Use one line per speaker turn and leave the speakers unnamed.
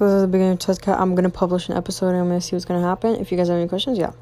So this the beginning of Test cut. I'm gonna publish an episode and I'm gonna see what's gonna happen. If you guys have any questions, yeah.